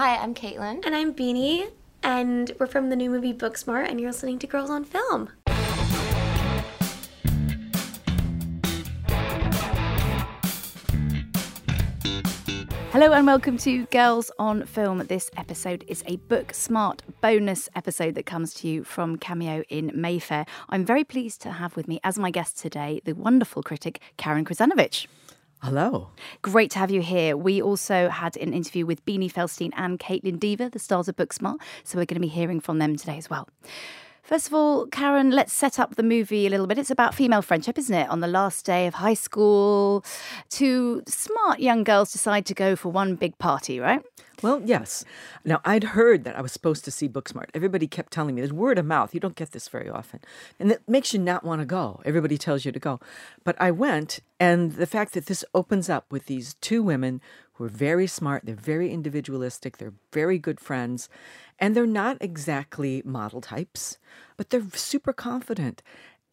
Hi, I'm Kaitlyn. And I'm Beanie, and we're from the new movie Booksmart, and you're listening to Girls on Film. Hello and welcome to Girls on Film. This episode is a Booksmart bonus episode that comes to you from Cameo in Mayfair. I'm very pleased to have with me as my guest today the wonderful critic Karen Krizanovich. Hello. Great to have you here. We also had an interview with Beanie Feldstein and Kaitlyn Dever, the stars of Booksmart, so we're going to be hearing from them today as well. First of all, Karen, let's set up the movie a little bit. It's about female friendship, isn't it? On the last day of high school, two smart young girls decide to go for one big party, right? Well, yes. Now, I'd heard that I was supposed to see Booksmart. Everybody kept telling me there's word of mouth. You don't get this very often. And it makes you not want to go. Everybody tells you to go. But I went, and the fact that this opens up with these two women who are very smart, they're very individualistic, they're very good friends, and they're not exactly model types, but they're super confident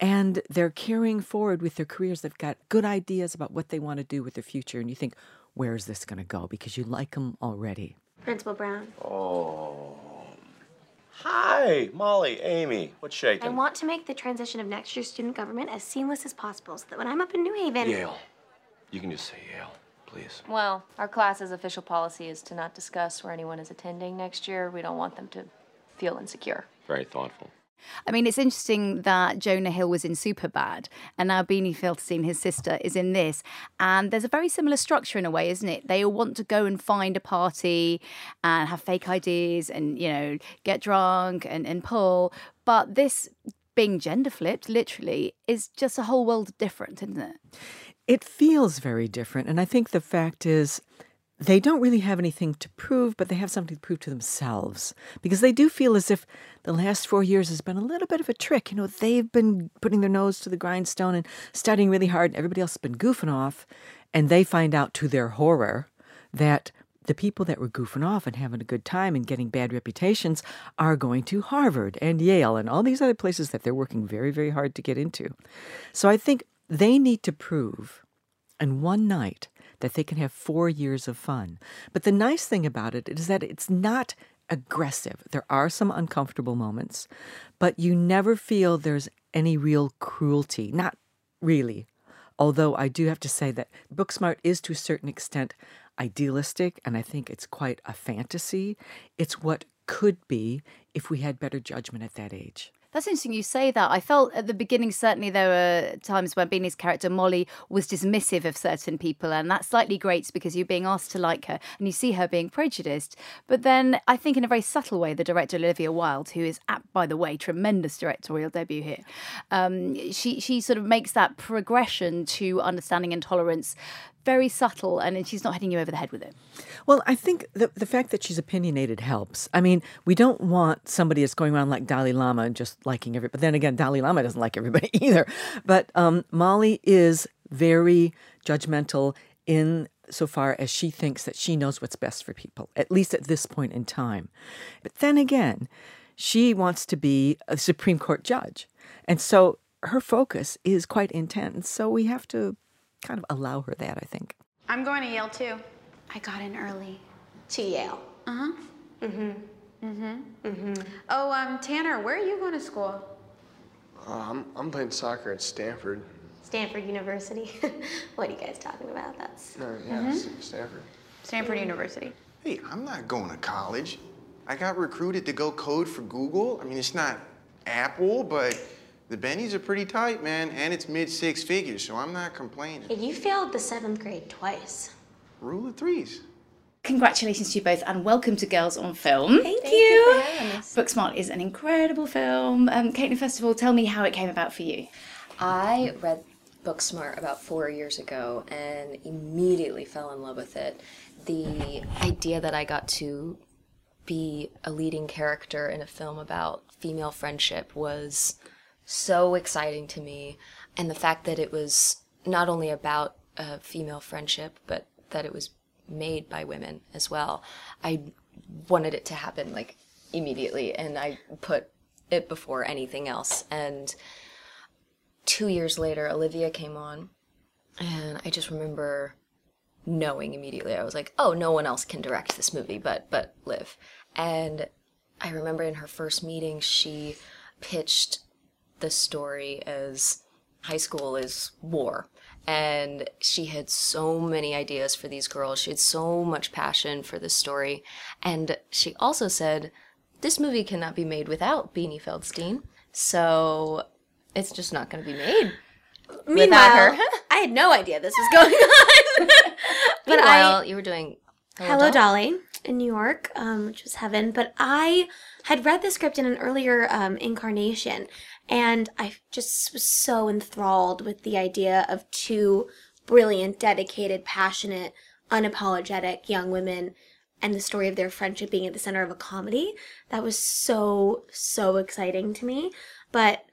and they're carrying forward with their careers. They've got good ideas about what they want to do with their future. And you think, where is this going to go? Because you like them already. Principal Brown. Oh. Hi, Molly, Amy. What's shaking? I want to make the transition of next year's student government as seamless as possible so that when I'm up in New Haven. Yale. You can just say Yale, please. Well, our class's official policy is to not discuss where anyone is attending next year. We don't want them to feel insecure. Very thoughtful. I mean, it's interesting that Jonah Hill was in Superbad, and now Beanie Feldstein, his sister, is in this. And there's a very similar structure in a way, isn't it? They all want to go and find a party and have fake IDs and, you know, get drunk and, and pull. But this being gender flipped, literally, is just a whole world different, isn't it? It feels very different. And I think the fact is, they don't really have anything to prove, but they have something to prove to themselves because they do feel as if the last four years has been a little bit of a trick. You know, they've been putting their nose to the grindstone and studying really hard, and everybody else has been goofing off. And they find out to their horror that the people that were goofing off and having a good time and getting bad reputations are going to Harvard and Yale and all these other places that they're working very, very hard to get into. So I think they need to prove in one night that they can have four years of fun. But the nice thing about it is that it's not aggressive. There are some uncomfortable moments, but you never feel there's any real cruelty. Not really. Although I do have to say that Booksmart is to a certain extent idealistic, and I think it's quite a fantasy. It's what could be if we had better judgment at that age. That's interesting you say that. I felt at the beginning, certainly, there were times when Beanie's character, Molly, was dismissive of certain people, and that slightly grates because you're being asked to like her and you see her being prejudiced. But then I think, in a very subtle way, the director, Olivia Wilde, who is, at, by the way, tremendous directorial debut here, um, she, she sort of makes that progression to understanding and tolerance very subtle and she's not hitting you over the head with it. Well, I think the the fact that she's opinionated helps. I mean, we don't want somebody that's going around like Dalai Lama and just liking everybody. But then again, Dalai Lama doesn't like everybody either. But um, Molly is very judgmental in so far as she thinks that she knows what's best for people, at least at this point in time. But then again, she wants to be a Supreme Court judge. And so her focus is quite intense. So we have to kind of allow her that, I think. I'm going to Yale too. I got in early to Yale. Uh huh. Mm-hmm. Mm-hmm. Mm-hmm. Oh, um, Tanner, where are you going to school? Uh, I'm, I'm playing soccer at Stanford. Stanford University. what are you guys talking about? That's. No, yeah, S- Stanford. Stanford University. Hey, I'm not going to college. I got recruited to go code for Google. I mean, it's not Apple, but the bennies are pretty tight, man, and it's mid six figures, so I'm not complaining. Hey, you failed the seventh grade twice. Rule of threes. Congratulations to you both and welcome to Girls on Film. Thank, Thank you for having us. Booksmart is an incredible film. Um, Kaitlyn, first of all, tell me how it came about for you. I read Booksmart about four years ago and immediately fell in love with it. The idea that I got to be a leading character in a film about female friendship was so exciting to me. And the fact that it was not only about a female friendship, but that it was made by women as well. I wanted it to happen like immediately, and I put it before anything else. And two years later, Olivia came on, and I just remember knowing immediately. I was like, oh, no one else can direct this movie but but Liv. And I remember in her first meeting, she pitched the story as high school is war. And she had so many ideas for these girls. She had so much passion for this story. And she also said, this movie cannot be made without Beanie Feldstein. So it's just not going to be made Meanwhile, her. I had no idea this was going on. but I Meanwhile, you were doing Hello, Dolly in New York, um, which was heaven. But I had read the script in an earlier um, incarnation, and I just was so enthralled with the idea of two brilliant, dedicated, passionate, unapologetic young women and the story of their friendship being at the center of a comedy. That was so, so exciting to me. But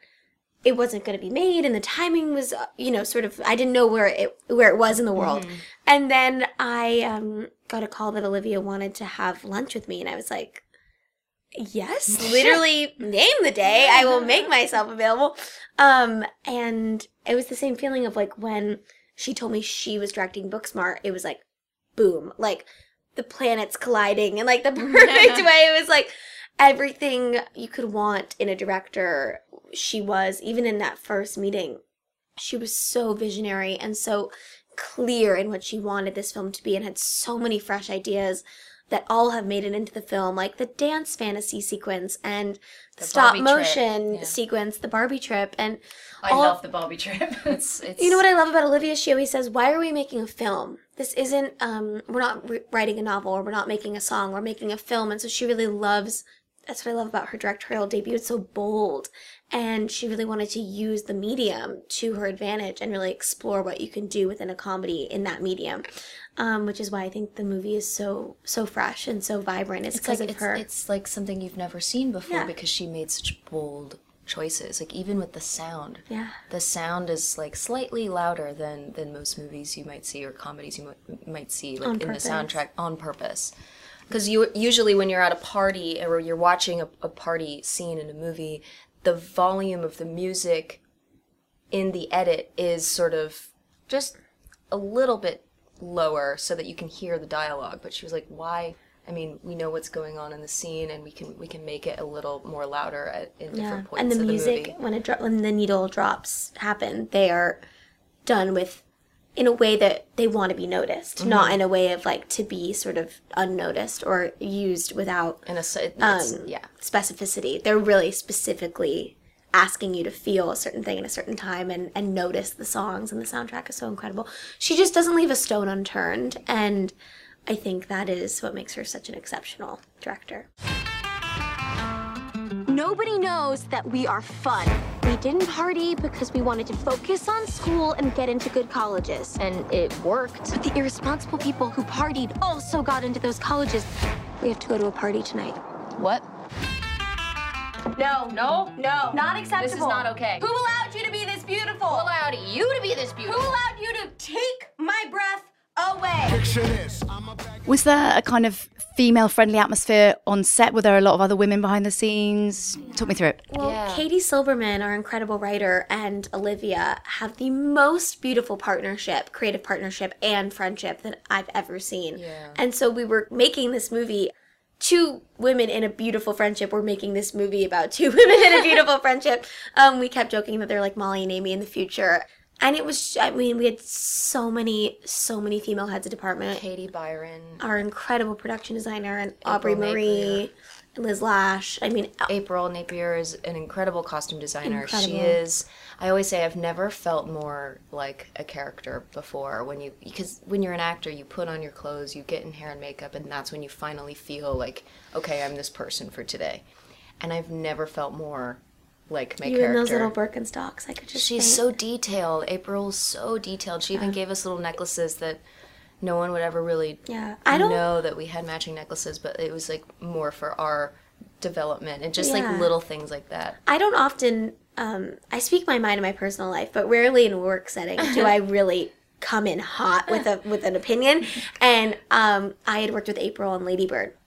it wasn't going to be made and the timing was uh, you know sort of i didn't know where it where it was in the world and then i um, got a call that olivia wanted to have lunch with me and i was like yes literally name the day i will make myself available. Um and it was the same feeling of like when she told me she was directing booksmart it was like boom like the planets colliding in like the perfect way. It was like everything you could want in a director she was even in that first meeting she was so visionary and so clear in what she wanted this film to be and had so many fresh ideas that all have made it into the film like the dance fantasy sequence and the stop motion yeah. sequence the barbie trip and I all- love the Barbie trip. It's, it's you know what I love about Olivia? She always says, "Why are we making a film? This isn't. Um, we're not re- writing a novel, or we're not making a song. We're making a film." And so she really loves. That's what I love about her directorial debut. It's so bold, and she really wanted to use the medium to her advantage and really explore what you can do within a comedy in that medium. Um, which is why I think the movie is so so fresh and so vibrant. It's because like of it's, her. it's like something you've never seen before Yeah. because she made such bold choices. Like even with the sound, Yeah. the sound is like slightly louder than than most movies you might see or comedies you might, might see like On in purpose. the soundtrack on purpose. Because you usually when you're at a party or you're watching a, a party scene in a movie, the volume of the music in the edit is sort of just a little bit lower so that you can hear the dialogue. But she was like why? I mean we know what's going on in the scene and we can we can make it a little more louder at, in Yeah, different points and the the music movie. when it dro- when the needle drops happen, they are done with in a way that they want to be noticed, Mm-hmm. not in a way of like to be sort of unnoticed or used without in a um, yeah specificity. They're really specifically asking you to feel a certain thing at a certain time and, and notice the songs and the soundtrack is so incredible. She just doesn't leave a stone unturned and I think that is what makes her such an exceptional director. Nobody knows that we are fun. We didn't party because we wanted to focus on school and get into good colleges. And it worked. But the irresponsible people who partied also got into those colleges. We have to go to a party tonight. What? No. No? No. Not acceptable. This is not okay. Who allowed you to be this beautiful? Who allowed you to be this beautiful? Who allowed you to take my breath away? Was there a kind of female friendly atmosphere on set? Were there a lot of other women behind the scenes? Talk me through it. Well, Yeah. Katie Silberman, our incredible writer, and Olivia have the most beautiful partnership, creative partnership, and friendship that I've ever seen. Yeah. And so we were making this movie. Two women in a beautiful friendship. We're making this movie about two women in a beautiful friendship. Um, we kept joking that they're like Molly and Amy in the future. And it was, I mean, we had so many, so many female heads of department. katie byron. Our incredible production designer and Aubrey Marie, and Liz Lash. I mean, uh, april napier is an incredible costume designer. She is i always say i've never felt more like a character before. When you because when you're an actor you put on your clothes you get in hair and makeup and that's when you finally feel like okay i'm this person for today. And i've never felt more like my you character those little Birkenstocks. I could just. She's think. so detailed. April's so detailed. She even gave us little necklaces that no one would ever really Yeah, I don't- know that we had matching necklaces, but it was like more for our development and just Yeah. like little things like that. I don't often. Um, I speak my mind in my personal life, but rarely in a work setting do I really come in hot with a with an opinion. And um, I had worked with April and Lady Bird,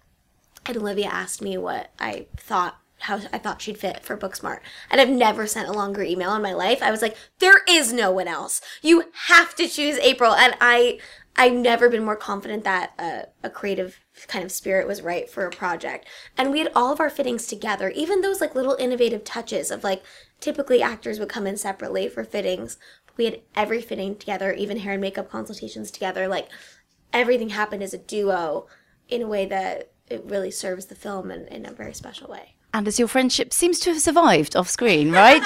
and Olivia asked me what I thought how I thought she'd fit for Booksmart. And I've never sent a longer email in my life. I was like, there is no one else. You have to choose April. And I I've never been more confident that a creative kind of spirit was right for a project. And we had all of our fittings together, even those like little innovative touches of like typically actors would come in separately for fittings. We had every fitting together, even hair and makeup consultations together. Like everything happened as a duo in a way that it really serves the film in, in a very special way. And as your friendship seems to have survived off screen, right?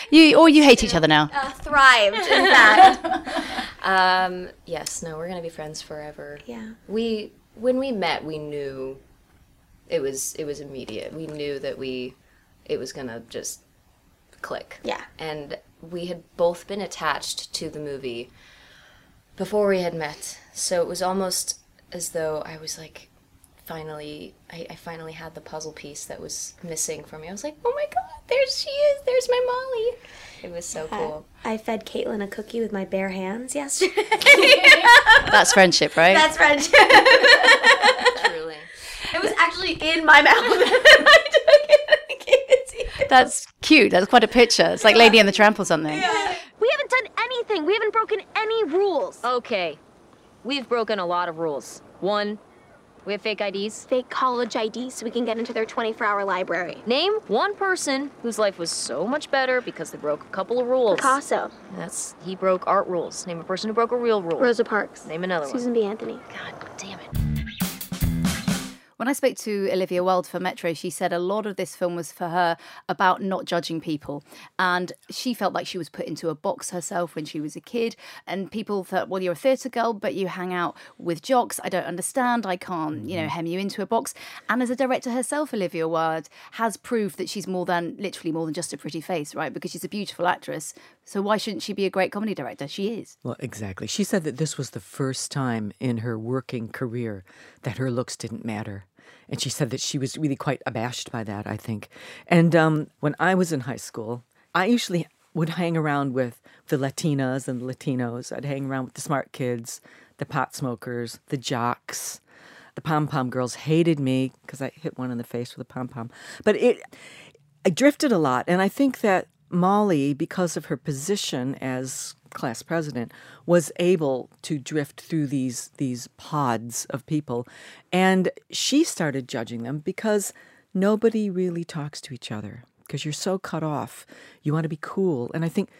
you or you hate each other now. Uh, thrived, in fact. Um, yes, no, we're gonna be friends forever. Yeah. We when we met, we knew it was it was immediate. We knew that we it was gonna just click. Yeah. And we had both been attached to the movie before we had met, so it was almost as though I was like finally I, I finally had the puzzle piece that was missing for me. I was like, oh my god, there she is, there's my Molly. It was so cool. I fed Kaitlyn a cookie with my bare hands yesterday. That's friendship, right? That's friendship. Truly. It was actually in my mouth. I took it and gave it to you. That's cute. That's quite a picture. It's like Lady and the Tramp or something. Yeah. We haven't done anything. We haven't broken any rules. Okay. We've broken a lot of rules. One, we have fake IDs. Fake college IDs so we can get into their 24 hour library. Name one person whose life was so much better because they broke a couple of rules. Picasso, That's he broke art rules. Name a person who broke a real rule. Rosa Parks, Name another one. Susan B. Anthony. God damn it. When I spoke to Olivia Wilde for Metro, she said a lot of this film was for her about not judging people. And she felt like she was put into a box herself when she was a kid. And people thought, well, you're a theatre girl, but you hang out with jocks. I don't understand. I can't, you know, mm-hmm. hem you into a box. And as a director herself, Olivia Wilde has proved that she's more than, literally more than just a pretty face, right? Because she's a beautiful actress. So why shouldn't she be a great comedy director? She is. Well, exactly. She said that this was the first time in her working career that her looks didn't matter. And she said that she was really quite abashed by that, I think. And um, when I was in high school, I usually would hang around with the Latinas and the Latinos. I'd hang around with the smart kids, the pot smokers, the jocks. The pom pom girls hated me because I hit one in the face with a pom pom. But it, I drifted a lot, and I think that Molly, because of her position as class president, was able to drift through these these pods of people, and she started judging them because nobody really talks to each other because you're so cut off. You want to be cool, and I think.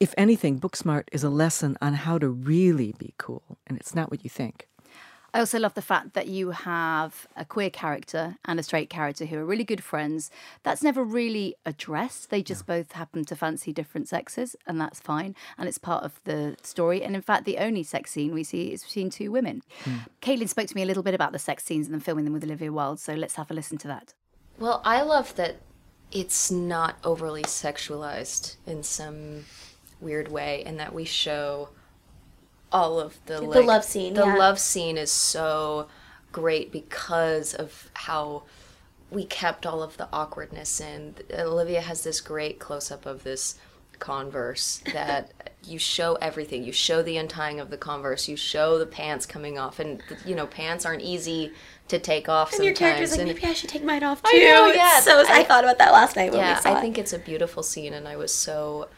If anything, Booksmart is a lesson on how to really be cool, and it's not what you think. I also love the fact that you have a queer character and a straight character who are really good friends. That's never really addressed. They just both happen to fancy different sexes, and that's fine. And it's part of the story. And in fact, the only sex scene we see is between two women. Hmm. Kaitlyn spoke to me a little bit about the sex scenes and then filming them with Olivia Wilde. So let's have a listen to that. Well, I love that it's not overly sexualized in some weird way, and that we show all of the The like, love scene, The yeah. love scene is so great because of how we kept all of the awkwardness in. Olivia has this great close up of this Converse that you show everything. You show the untying of the Converse. You show the pants coming off, and you know pants aren't easy to take off. And your character's like, and- maybe I should take mine off too. I know, It's yeah. So I, I- thought about that last night when yeah, we saw I it. think it's a beautiful scene, and I was so.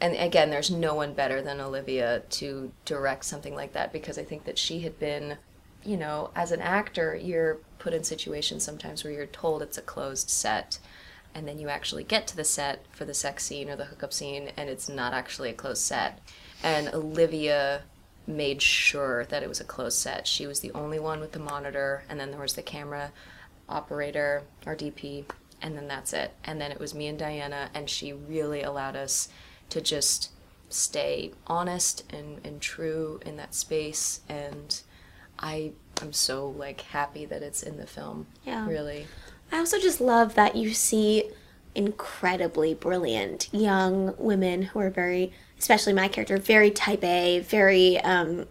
And again, there's no one better than Olivia to direct something like that because I think that she had been, you know, as an actor, you're put in situations sometimes where you're told it's a closed set, and then you actually get to the set for the sex scene or the hookup scene, and it's not actually a closed set. And Olivia made sure that it was a closed set. She was the only one with the monitor, and then there was the camera operator, our DP, and then that's it. And then it was me and Diana, and she really allowed us to just stay honest and, and true in that space. And I am so like happy that it's in the film. Yeah. Really. I also just love that you see incredibly brilliant young women who are very, especially my character, very type A, very, um,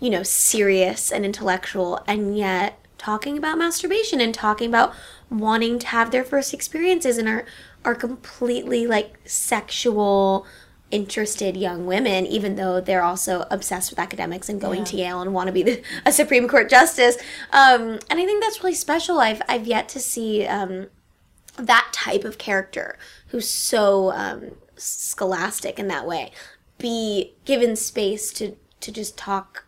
you know, serious and intellectual, and yet talking about masturbation and talking about wanting to have their first experiences and are are completely like sexual interested young women even though they're also obsessed with academics and going to Yale and want to be the, a Supreme Court justice. Um, and I think that's really special. I've I've yet to see um, that type of character who's so um, scholastic in that way be given space to to just talk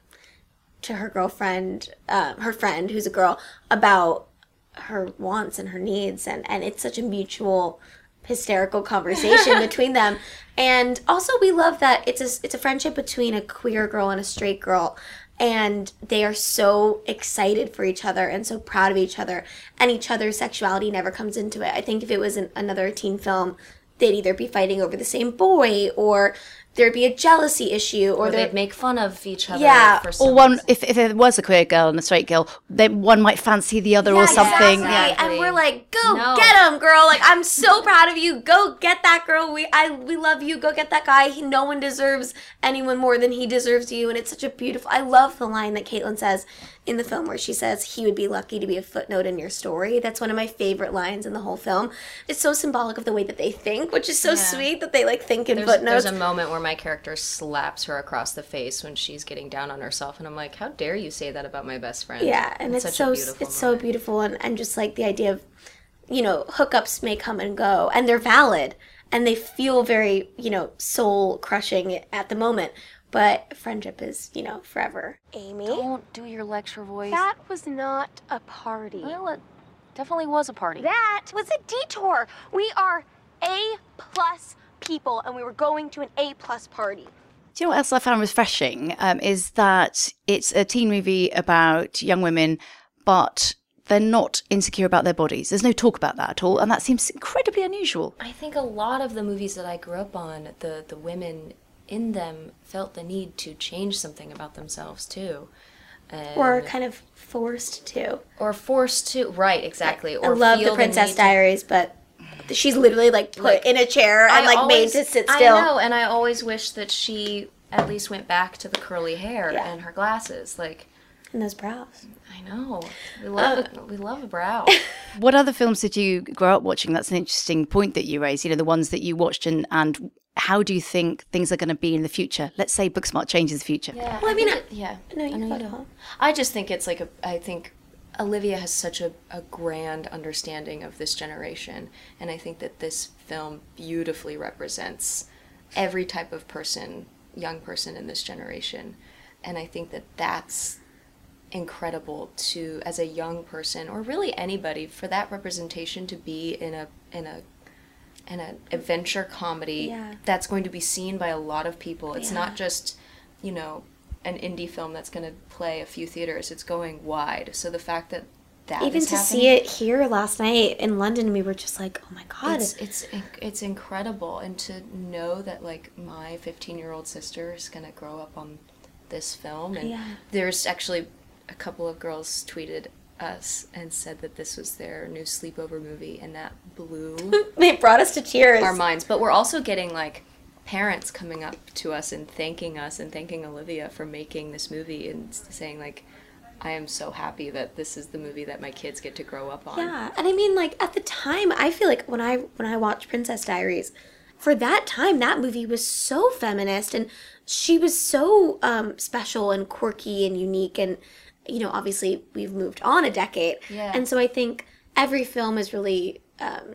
to her girlfriend, um, her friend who's a girl, about her wants and her needs, and and it's such a mutual hysterical conversation between them. And also, we love that it's a it's a friendship between a queer girl and a straight girl, and they are so excited for each other and so proud of each other, and each other's sexuality never comes into it. I think if it was an, another teen film, they'd either be fighting over the same boy or there'd be a jealousy issue or, Or they'd they'd make fun of each other. Yeah, For some Or one, if, if there was a queer girl and a straight girl, then one might fancy the other or something. exactly. And we're like, go No. get him, girl. Like, I'm so proud of you. Go get that girl. We I we love you. Go get that guy. He, no one deserves anyone more than he deserves you. And it's such a beautiful. I love the line that Kaitlyn says in the film where she says he would be lucky to be a footnote in your story. That's one of my favorite lines in the whole film. It's so symbolic of the way that they think, which is so Yeah. sweet that they like think in There's, footnotes. there's a moment where my character slaps her across the face when she's getting down on herself, and I'm like, "How dare you say that about my best friend?" Yeah, and it's, such so a beautiful it's so beautiful, and, and just like the idea of, you know, hookups may come and go, and they're valid, and they feel very, you know, soul crushing at the moment, but friendship is, you know, forever. Amy, Don't do your lecture voice. That was not a party. well, it definitely was a party. That was a detour. We are A plus people, and we were going to an A plus party. Do you know what else I found refreshing? Um, is that it's a teen movie about young women, but they're not insecure about their bodies. There's no talk about that at all, and that seems incredibly unusual. I think a lot of the movies that I grew up on, the the women in them felt the need to change something about themselves too. And, or kind of forced to. or forced to right exactly or I love the Princess need to- Diaries, but she's literally like put Like, in a chair and I like always- made to sit still. I know, and I always wish that she at least went back to the curly hair Yeah. and her glasses. Like And those brows. I know, we love Uh. we love a brow. What other films did you grow up watching? That's an interesting point that you raised. You know, the ones that you watched, and and how do you think things are going to be in the future? Let's say Booksmart changes the future. Yeah, Well, I mean, it- yeah. No, you I know go don't. I just think it's like a. I think Olivia has such a, a grand understanding of this generation, and I think that this film beautifully represents every type of person, young person in this generation, and I think that that's incredible to as a young person or really anybody for that representation to be in a in a in an adventure comedy Yeah. that's going to be seen by a lot of people. It's Yeah. not just, you know, an indie film that's going to play a few theaters. It's going wide. So the fact that that Even to happening, see it here last night in London, we were just like, oh my god. it's it's it's incredible, and to know that like my 15 year old sister is going to grow up on this film, and Yeah. there's actually a couple of girls tweeted us and said that this was their new sleepover movie, and that blew it brought us to tears. our minds. But we're also getting like parents coming up to us and thanking us and thanking Olivia for making this movie and saying like, I am so happy that this is the movie that my kids get to grow up on. Yeah, and I mean, like at the time, I feel like when I when I watched Princess Diaries, for that time, that movie was so feminist, and she was so um, special and quirky and unique, and you know, obviously we've moved on a decade, Yeah. and so I think every film is really. Um,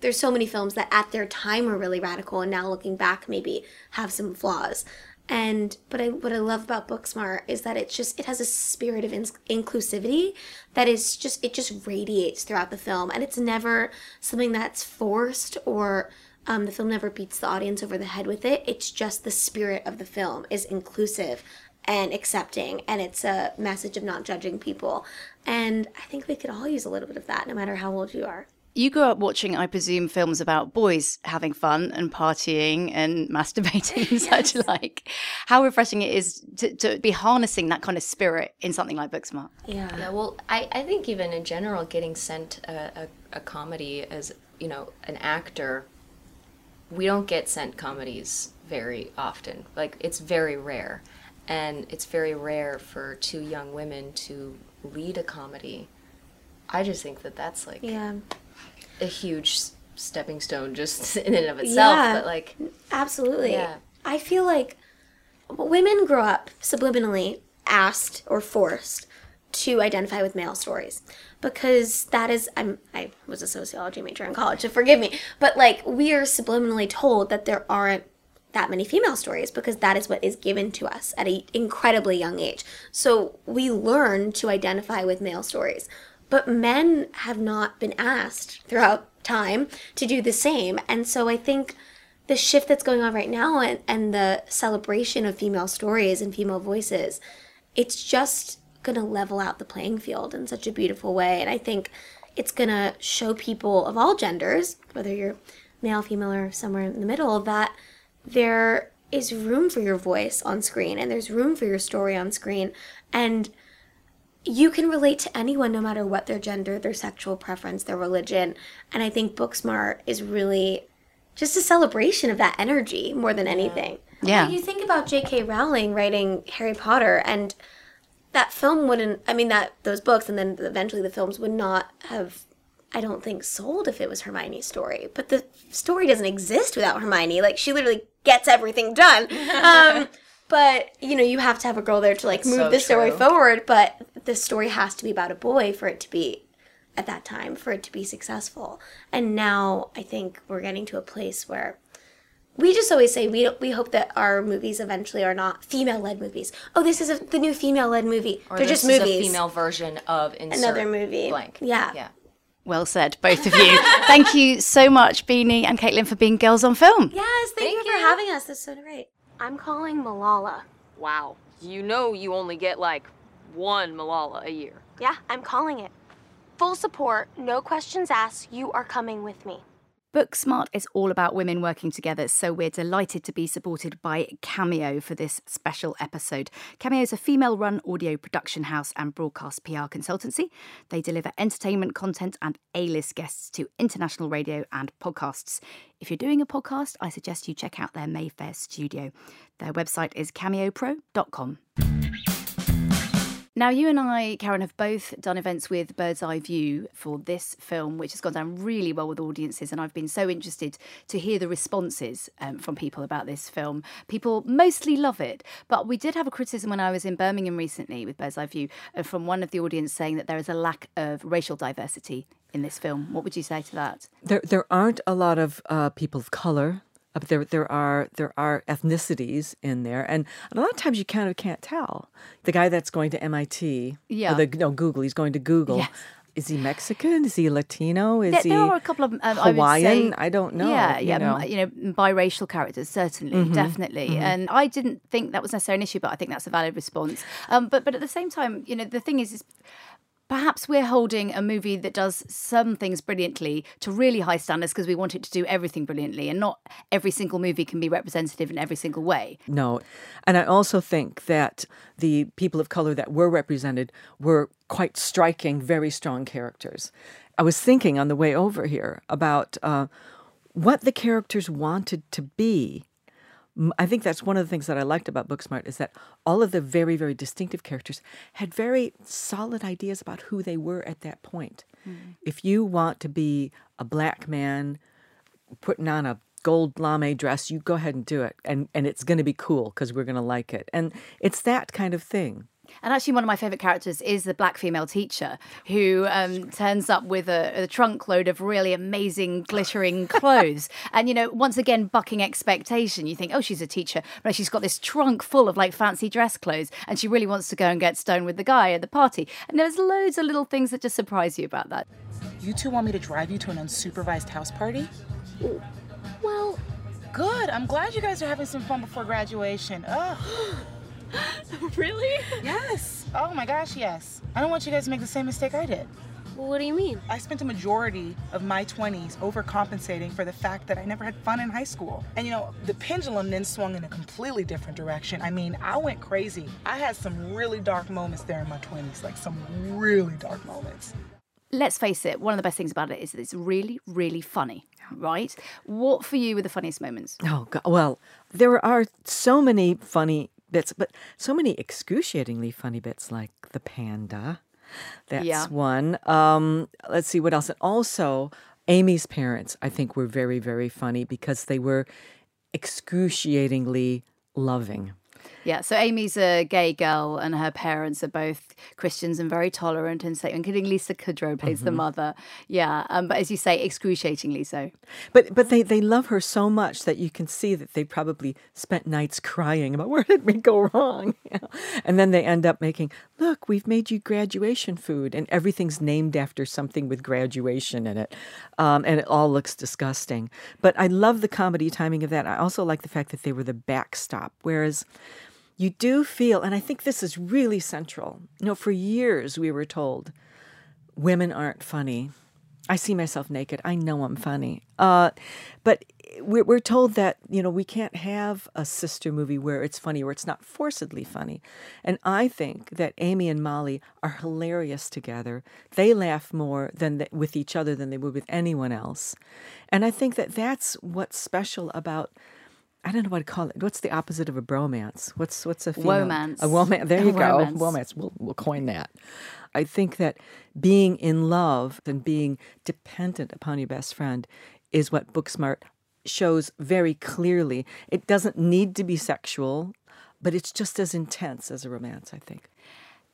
there's so many films that at their time were really radical, and now looking back, maybe have some flaws. And but I what I love about Booksmart is that it's just it has a spirit of ins- inclusivity that is just it just radiates throughout the film, and it's never something that's forced or um, the film never beats the audience over the head with it. It's just the spirit of the film is inclusive and accepting, and it's a message of not judging people. And I think we could all use a little bit of that, no matter how old you are. You grew up watching, I presume, films about boys having fun and partying and masturbating and such like. How refreshing it is to, to be harnessing that kind of spirit in something like Booksmart. Yeah. Yeah, well, I, I think even in general, getting sent a, a, a comedy as, you know, an actor, we don't get sent comedies very often. Like, it's very rare. And it's very rare for two young women to lead a comedy. I just think that that's like Yeah. A huge stepping stone just in and of itself. Yeah. But like, Absolutely. Yeah. I feel like women grow up subliminally asked or forced to identify with male stories because that is I'm I was a sociology major in college, so forgive me, but like we are subliminally told that there aren't that many female stories because that is what is given to us at an incredibly young age. So we learn to identify with male stories. But men have not been asked throughout time to do the same. And so I think the shift that's going on right now and, and the celebration of female stories and female voices, it's just going to level out the playing field in such a beautiful way. And I think it's going to show people of all genders, whether you're male, female, or somewhere in the middle, that there is room for your voice on screen and there's room for your story on screen. And you can relate to anyone no matter what their gender, their sexual preference, their religion. And I think Booksmart is really just a celebration of that energy more than anything. Yeah. You think about J.K. Rowling writing Harry Potter and that film wouldn't I mean that those books and then eventually the films would not have I don't think sold if it was Hermione's story. But the story doesn't exist without Hermione. Like she literally gets everything done. Um, but you know, you have to have a girl there to like That's move so the story true. forward. But the story has to be about a boy for it to be at that time for it to be successful. And now I think we're getting to a place where we just always say we we hope that our movies eventually are not female led movies. Oh, this is a, the new female led movie. Or They're this just is movies. a female version of insert Another movie. blank. Yeah. Yeah. Well said, both of you. Thank you so much, Beanie and Kaitlyn, for being girls on film. Yes, thank, you for having us. That's so great. I'm calling Malala. Wow. You know you only get like one Malala a year. Yeah, I'm calling it. Full support, no questions asked. You are coming with me. Booksmart is all about women working together, so we're delighted to be supported by Cameo for this special episode. Cameo is a female run audio production house and broadcast PR consultancy. They deliver entertainment content and A list guests to international radio and podcasts. If you're doing a podcast, I suggest you check out their Mayfair studio. Their website is cameopro.com. Now, you and I, Karen, have both done events with Bird's Eye View for this film, which has gone down really well with audiences. And I've been so interested to hear the responses um, from people about this film. People mostly love it. But we did have a criticism when I was in Birmingham recently with Bird's Eye View uh, from one of the audience saying that there is a lack of racial diversity in this film. What would you say to that? There, there aren't a lot of uh, people of color. Uh, but there, there are there are ethnicities in there, and a lot of times you kind of can't tell. The guy that's going to MIT, or Yeah. the no Google, he's going to Google. Yes. Is he Mexican? Is he Latino? Is there, he there are a couple of um, I would Hawaiian? say- I don't know. Yeah, you yeah, know. m- you know, biracial characters certainly, Mhm, definitely. mhm. And I didn't think that was necessarily an issue, but I think that's a valid response. Um, but but at the same time, you know, the thing is, is perhaps we're holding a movie that does some things brilliantly to really high standards because we want it to do everything brilliantly, and not every single movie can be representative in every single way. No. And I also think that the people of color that were represented were quite striking, very strong characters. I was thinking on the way over here about uh, what the characters wanted to be. I think that's one of the things that I liked about Booksmart is that all of the very, very distinctive characters had very solid ideas about who they were at that point. Hmm. If you want to be a black man putting on a gold lame dress, you go ahead and do it. And, and it's going to be cool because we're going to like it. And it's that kind of thing. And actually, one of my favourite characters is the black female teacher who um, turns up with a, a trunk load of really amazing, glittering clothes. and, you know, once again, bucking expectation. You think, oh, she's a teacher. But she's got this trunk full of like fancy dress clothes and she really wants to go and get stoned with the guy at the party. And there's loads of little things that just surprise you about that. You two want me to drive you to an unsupervised house party? Well, Good. I'm glad you guys are having some fun before graduation. Ugh. really? Yes. Oh my gosh, yes. I don't want you guys to make the same mistake I did. What do you mean? I spent a majority of my 20s overcompensating for the fact that I never had fun in high school. And you know, the pendulum then swung in a completely different direction. I mean, I went crazy. I had some really dark moments there in my 20s, like some really dark moments. Let's face it, one of the best things about it is that it's really, really funny, right? What for you were the funniest moments? Oh, God. well, there are so many funny bits, but so many excruciatingly funny bits like the panda. That's Yeah. one. Um, let's see what else. And also, Amy's parents, I think, were very, very funny because they were excruciatingly loving. Yeah, so Amy's a gay girl, and her parents are both Christians and very tolerant, and so including Lisa Kudrow plays the Mhm. mother. Yeah, um, but as you say, excruciatingly so. But but they, they love her so much that you can see that they probably spent nights crying about where did we go wrong, you know? and then they end up making look we've made you graduation food and everything's named after something with graduation in it, um, and it all looks disgusting. But I love the comedy timing of that. I also like the fact that they were the backstop, whereas you do feel, and I think this is really central. You know, for years we were told women aren't funny. I see myself naked. I know I'm funny. Uh, but we're, told that, you know, we can't have a sister movie where it's funny, where it's not forcedly funny. And I think that Amy and Molly are hilarious together. They laugh more than th- with each other than they would with anyone else. And I think that that's what's special about. I don't know what to call it. What's the opposite of a bromance? What's what's a female? Womance. A romance. There you go. Womance. We'll we'll coin that. I think that being in love and being dependent upon your best friend is what Booksmart shows very clearly. It doesn't need to be sexual, but it's just as intense as a romance, I think.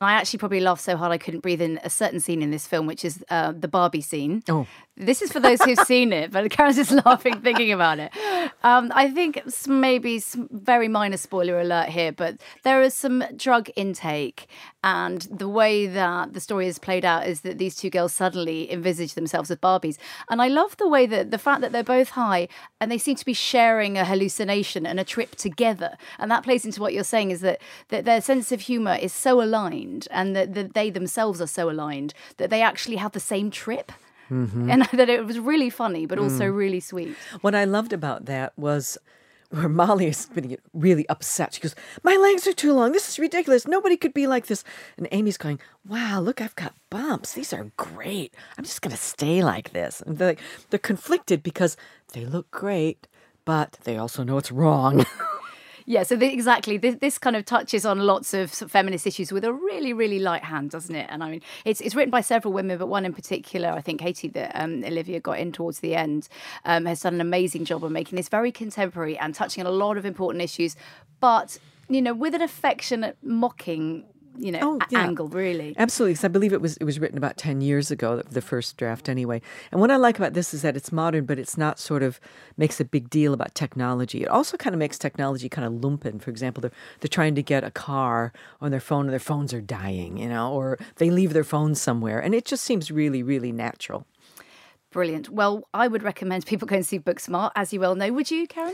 I actually probably laughed so hard I couldn't breathe in a certain scene in this film, which is uh, the Barbie scene. Oh. This is for those who've seen it, but Karen's just laughing thinking about it. Um, I think maybe very minor spoiler alert here, but there is some drug intake, and the way that the story is played out is that these two girls suddenly envisage themselves as Barbies. And I love the way that the fact that they're both high and they seem to be sharing a hallucination and a trip together. And that plays into what you're saying is that, that their sense of humor is so aligned and that, that they themselves are so aligned that they actually have the same trip. Mhm. And that it was really funny, but also Mm. really sweet. What I loved about that was where Molly is getting really upset. She goes, My legs are too long. This is ridiculous. Nobody could be like this. And Amy's going, Wow, look, I've got bumps. These are great. I'm just going to stay like this. And they're, like, they're conflicted because they look great, but they also know it's wrong. Yeah, so the, exactly. This, this kind of touches on lots of, feminist issues with a really, really light hand, doesn't it? And I mean, it's it's written by several women, but one in particular, I think Katie, that um, Olivia got in towards the end, um, has done an amazing job of making this very contemporary and touching on a lot of important issues, but you know, with an affectionate, mocking, you know, oh, a- yeah. angle, really. Absolutely, because I believe it was it was written about ten years ago, the- the first draft anyway. And what I like about this is that it's modern, but it's not sort of makes a big deal about technology. It also kind of makes technology kind of lumpen. For example, they're they're trying to get a car on their phone, and their phones are dying, you know, or they leave their phones somewhere, and it just seems really, really natural. Brilliant. Well, I would recommend people go and see Booksmart, as you well know. Would you, Karen?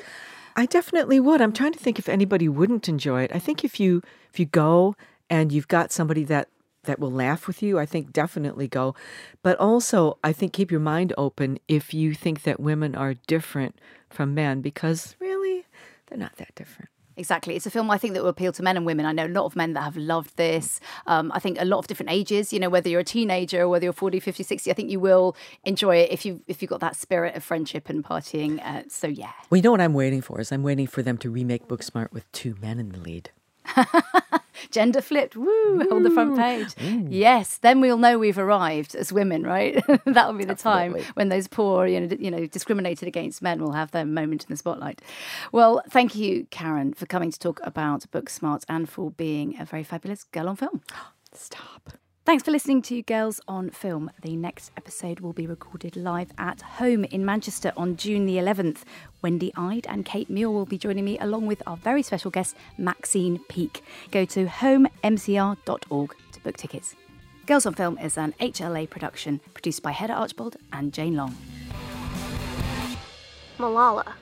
I definitely would. I'm trying to think if anybody wouldn't enjoy it. I think if you if you go and you've got somebody that that will laugh with you, I think definitely go. But also, I think keep your mind open if you think that women are different from men because really they're not that different. Exactly. It's a film I think that will appeal to men and women. I know a lot of men that have loved this. Um, I think a lot of different ages, you know, whether you're a teenager or whether you're 40, 50, 60, I think you will enjoy it if you if you've got that spirit of friendship and partying. Uh, so yeah. Well, you know what I'm waiting for is I'm waiting for them to remake Booksmart with two men in the lead. Gender flipped, woo, hold the front page. Mm. Yes, then we'll know we've arrived as women, right? That'll be the time when those poor, you know, you know, discriminated against men will have their moment in the spotlight. Well, thank you, Karen, for coming to talk about Booksmart and for being a very fabulous girl on film. Stop. Thanks for listening to Girls on Film. The next episode will be recorded live at home in Manchester on June the 11th. Wendy Ide and Kate Muir will be joining me along with our very special guest, Maxine Peake. Go to homemcr.org to book tickets. Girls on Film is an HLA production produced by Hedda Archbold and Jane Long. Malala.